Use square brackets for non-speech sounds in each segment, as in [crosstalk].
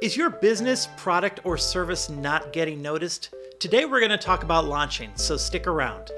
Is your business, product, or service not getting noticed? Today we're going to talk about launching, so stick around.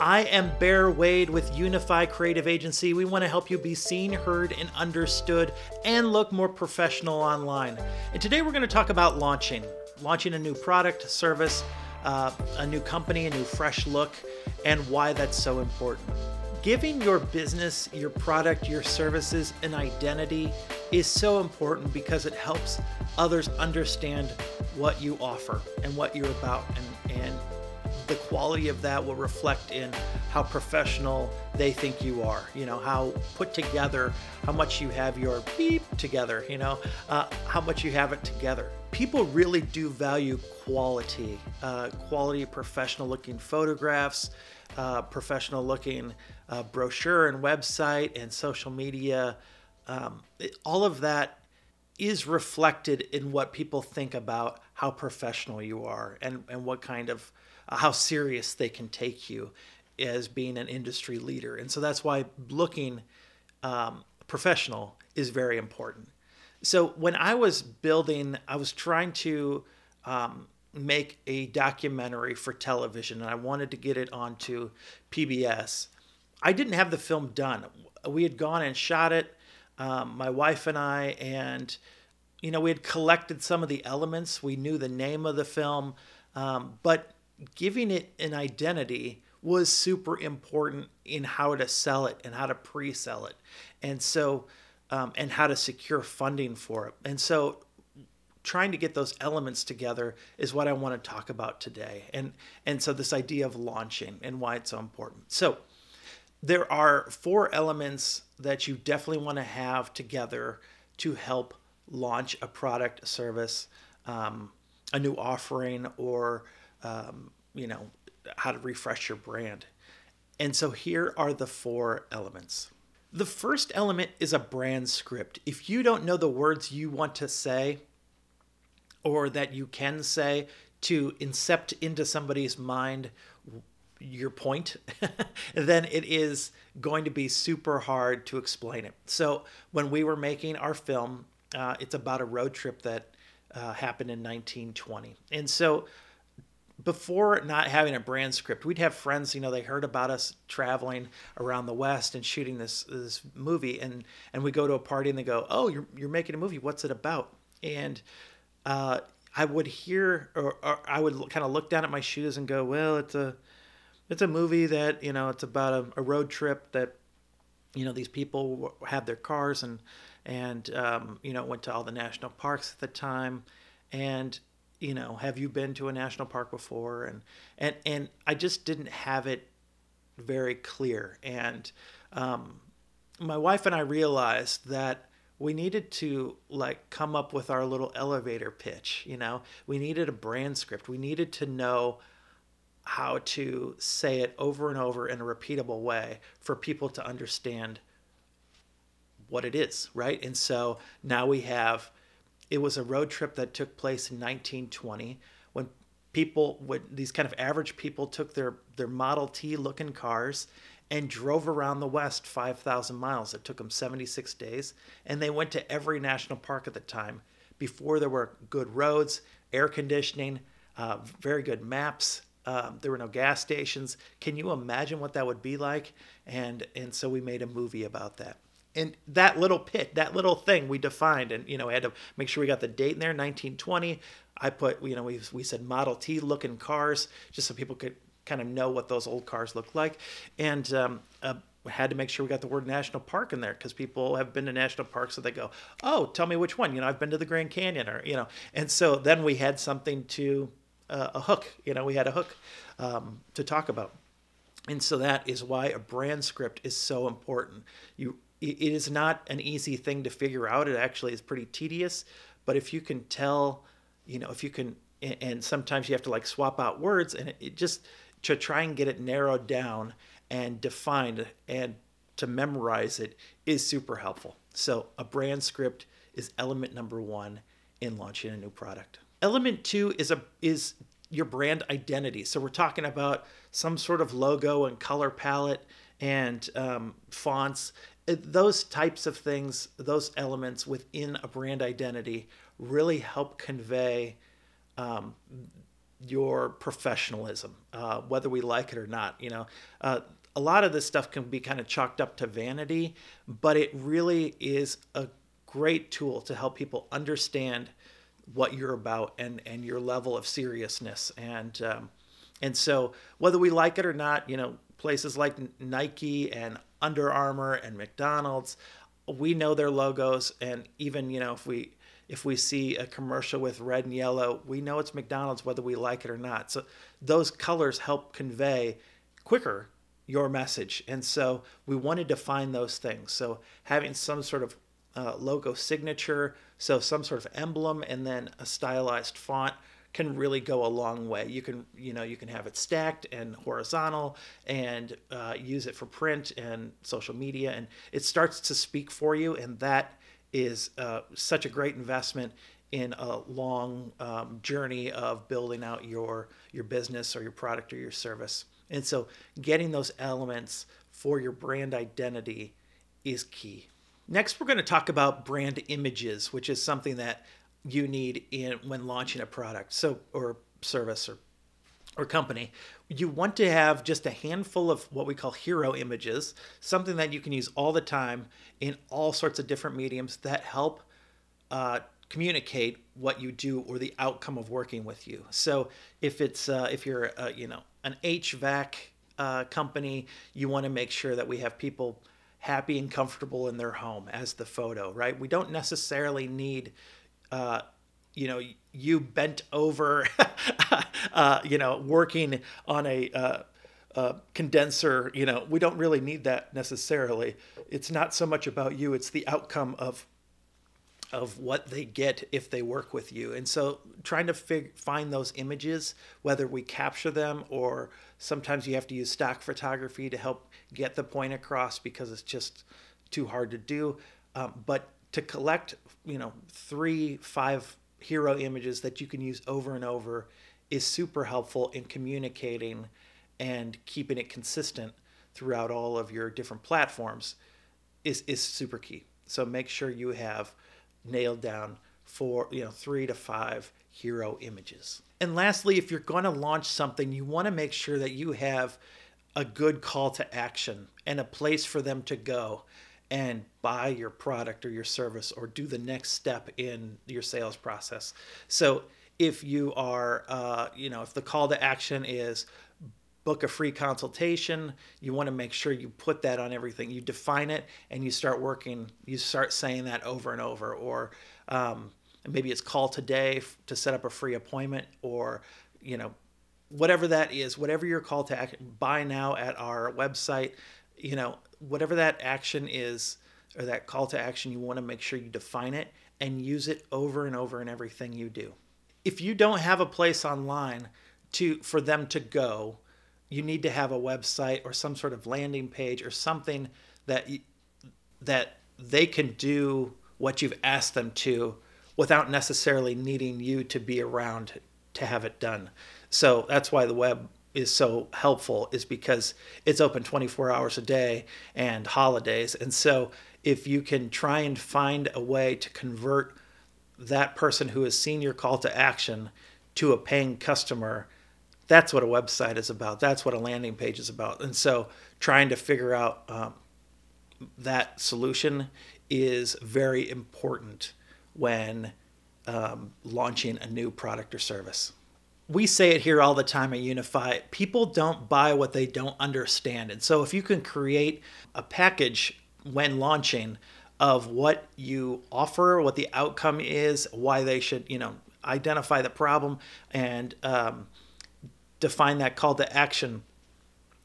I am Bear Wade with Unify Creative Agency. We want to help you be seen, heard, and understood and look more professional online. And today we're going to talk about launching launching a new product, service, uh, a new company, a new fresh look, and why that's so important. Giving your business, your product, your services an identity is so important because it helps others understand what you offer and what you're about. And, and the quality of that will reflect in how professional they think you are, you know, how put together, how much you have your beep together, you know, uh, how much you have it together. People really do value quality, uh, quality professional looking photographs, uh, professional looking uh, brochure and website and social media, um, it, all of that is reflected in what people think about how professional you are and, and what kind of uh, how serious they can take you as being an industry leader. And so that's why looking um, professional is very important. So when I was building, I was trying to um, make a documentary for television and I wanted to get it onto PBS. I didn't have the film done. We had gone and shot it, um, my wife and I, and you know we had collected some of the elements. We knew the name of the film, um, but giving it an identity was super important in how to sell it and how to pre-sell it, and so um, and how to secure funding for it. And so trying to get those elements together is what I want to talk about today. And and so this idea of launching and why it's so important. So there are four elements that you definitely want to have together to help launch a product, a service, um, a new offering, or um, you know how to refresh your brand. And so here are the four elements. The first element is a brand script. If you don't know the words you want to say or that you can say to incept into somebody's mind your point, [laughs] then it is going to be super hard to explain it. So when we were making our film, uh, it's about a road trip that uh, happened in 1920. And so before not having a brand script, we'd have friends, you know, they heard about us traveling around the West and shooting this this movie, and and we go to a party and they go, "Oh, you're you're making a movie. What's it about?" And uh, I would hear, or, or I would kind of look down at my shoes and go, "Well, it's a it's a movie that you know it's about a, a road trip that you know these people have their cars and and um, you know went to all the national parks at the time. And you know have you been to a national park before? And and and i just didn't have it very clear. And um, my wife and i realized that we needed to like come up with our little elevator pitch you know? We needed a brand script. We needed to know how to say it over and over in a repeatable way for people to understand what it is, right? And so now we have it was a road trip that took place in 1920 when people when these kind of average people took their their Model T looking cars and drove around the west 5,000 miles. It took them 76 days and they went to every national park at the time before there were good roads, air conditioning, uh, very good maps, um, there were no gas stations. Can you imagine what that would be like? And and so we made a movie about that. And that little pit, that little thing we defined, and you know, had to make sure we got the date in there, 1920. I put, you know, we we said Model T looking cars, just so people could kind of know what those old cars looked like, and um, uh, we had to make sure we got the word national park in there because people have been to national parks so they go oh tell me which one you know i've been to the grand canyon or you know and so then we had something to uh, a hook. You know, we had a hook um, to talk about, and so that is why a brand script is so important. You, it is not an easy thing to figure out. It actually is pretty tedious, but if you can tell, you know, if you can, and sometimes you have to like swap out words, and it just to try and get it narrowed down and defined and to memorize it is super helpful. So a brand script is element number one in launching a new product. Element two is a is your brand identity. So we're talking about some sort of logo and color palette and um, fonts those types of things, those elements within a brand identity really help convey um, your professionalism, uh, whether we like it or not. You know, uh, a lot of this stuff can be kind of chalked up to vanity, but it really is a great tool to help people understand what you're about and and your level of seriousness and um, and so whether we like it or not, you know, places like Nike and Under Armour and McDonald's, we know their logos and even you know if we if we see a commercial with red and yellow, we know it's McDonald's whether we like it or not. So those colors help convey quicker your message. And so we wanted to find those things. So having some sort of uh, logo signature, so some sort of emblem, and then a stylized font can really go a long way. You can, you know, you can have it stacked and horizontal, and uh, use it for print and social media, and it starts to speak for you, and that is uh, such a great investment in a long um, journey of building out your your business or your product or your service. And so, getting those elements for your brand identity is key. Next, we're going to talk about brand images, which is something that you need in when launching a product, so or service or or company. You want to have just a handful of what we call hero images, something that you can use all the time in all sorts of different mediums that help uh, communicate what you do or the outcome of working with you. So if it's uh, if you're uh, you know an HVAC uh, company, you want to make sure that we have people happy and comfortable in their home as the photo, right? We don't necessarily need, uh, you know, you bent over, [laughs] uh, you know, working on a uh, uh, condenser. You know, we don't really need that necessarily. It's not so much about you; it's the outcome of of what they get if they work with you. And so trying to fig- find those images, whether we capture them or sometimes you have to use stock photography to help get the point across because it's just too hard to do. Um, but to collect, you know, three, five hero images that you can use over and over is super helpful in communicating and keeping it consistent throughout all of your different platforms is, is super key. So make sure you have nailed down for you know three to five hero images. And lastly, if you're going to launch something, you want to make sure that you have a good call to action and a place for them to go and buy your product or your service or do the next step in your sales process. So if you are, uh, you know, if the call to action is book a free consultation, you want to make sure you put that on everything. You define it and you start working, you start saying that over and over. Or um, maybe it's call today to set up a free appointment or, you know, whatever that is, whatever your call to action, buy now at our website, you know, whatever that action is or that call to action, you want to make sure you define it and use it over and over in everything you do. If you don't have a place online to for them to go, you need to have a website or some sort of landing page or something that you, that they can do what you've asked them to without necessarily needing you to be around to have it done. So that's why the web is so helpful is because it's open 24 hours a day and holidays. And so if you can try and find a way to convert that person who has seen your call to action to a paying customer that's what a website is about. That's what a landing page is about. And so trying to figure out um, that solution is very important when um, launching a new product or service. We say it here all the time at Unify people don't buy what they don't understand. And so if you can create a package when launching of what you offer, what the outcome is, why they should, you know, identify the problem and um, define that call to action,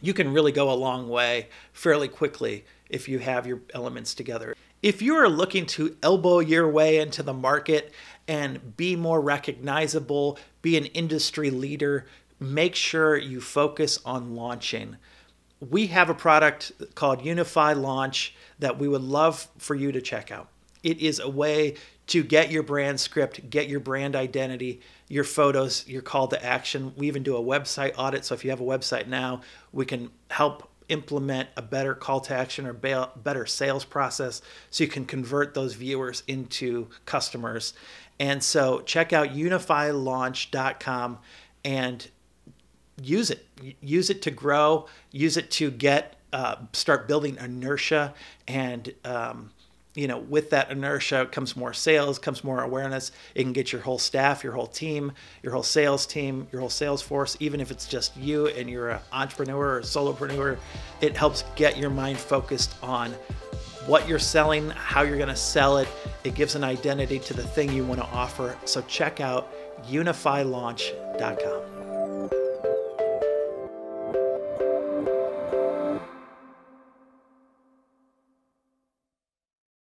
you can really go a long way fairly quickly if you have your elements together. If you are looking to elbow your way into the market and be more recognizable, be an industry leader, make sure you focus on launching. We have a product called Unify Launch that we would love for you to check out. It is a way to get your brand script, get your brand identity, your photos, your call to action. We even do a website audit. So if you have a website now, we can help implement a better call to action or better sales process so you can convert those viewers into customers. And so check out unifylaunch.com and use it. Use it to grow, use it to get, uh, start building inertia and, um, you know, with that inertia comes more sales, comes more awareness. It can get your whole staff, your whole team, your whole sales team, your whole sales force, even if it's just you and you're an entrepreneur or solopreneur, it helps get your mind focused on what you're selling, how you're going to sell it. It gives an identity to the thing you want to offer. So check out unifylaunch.com.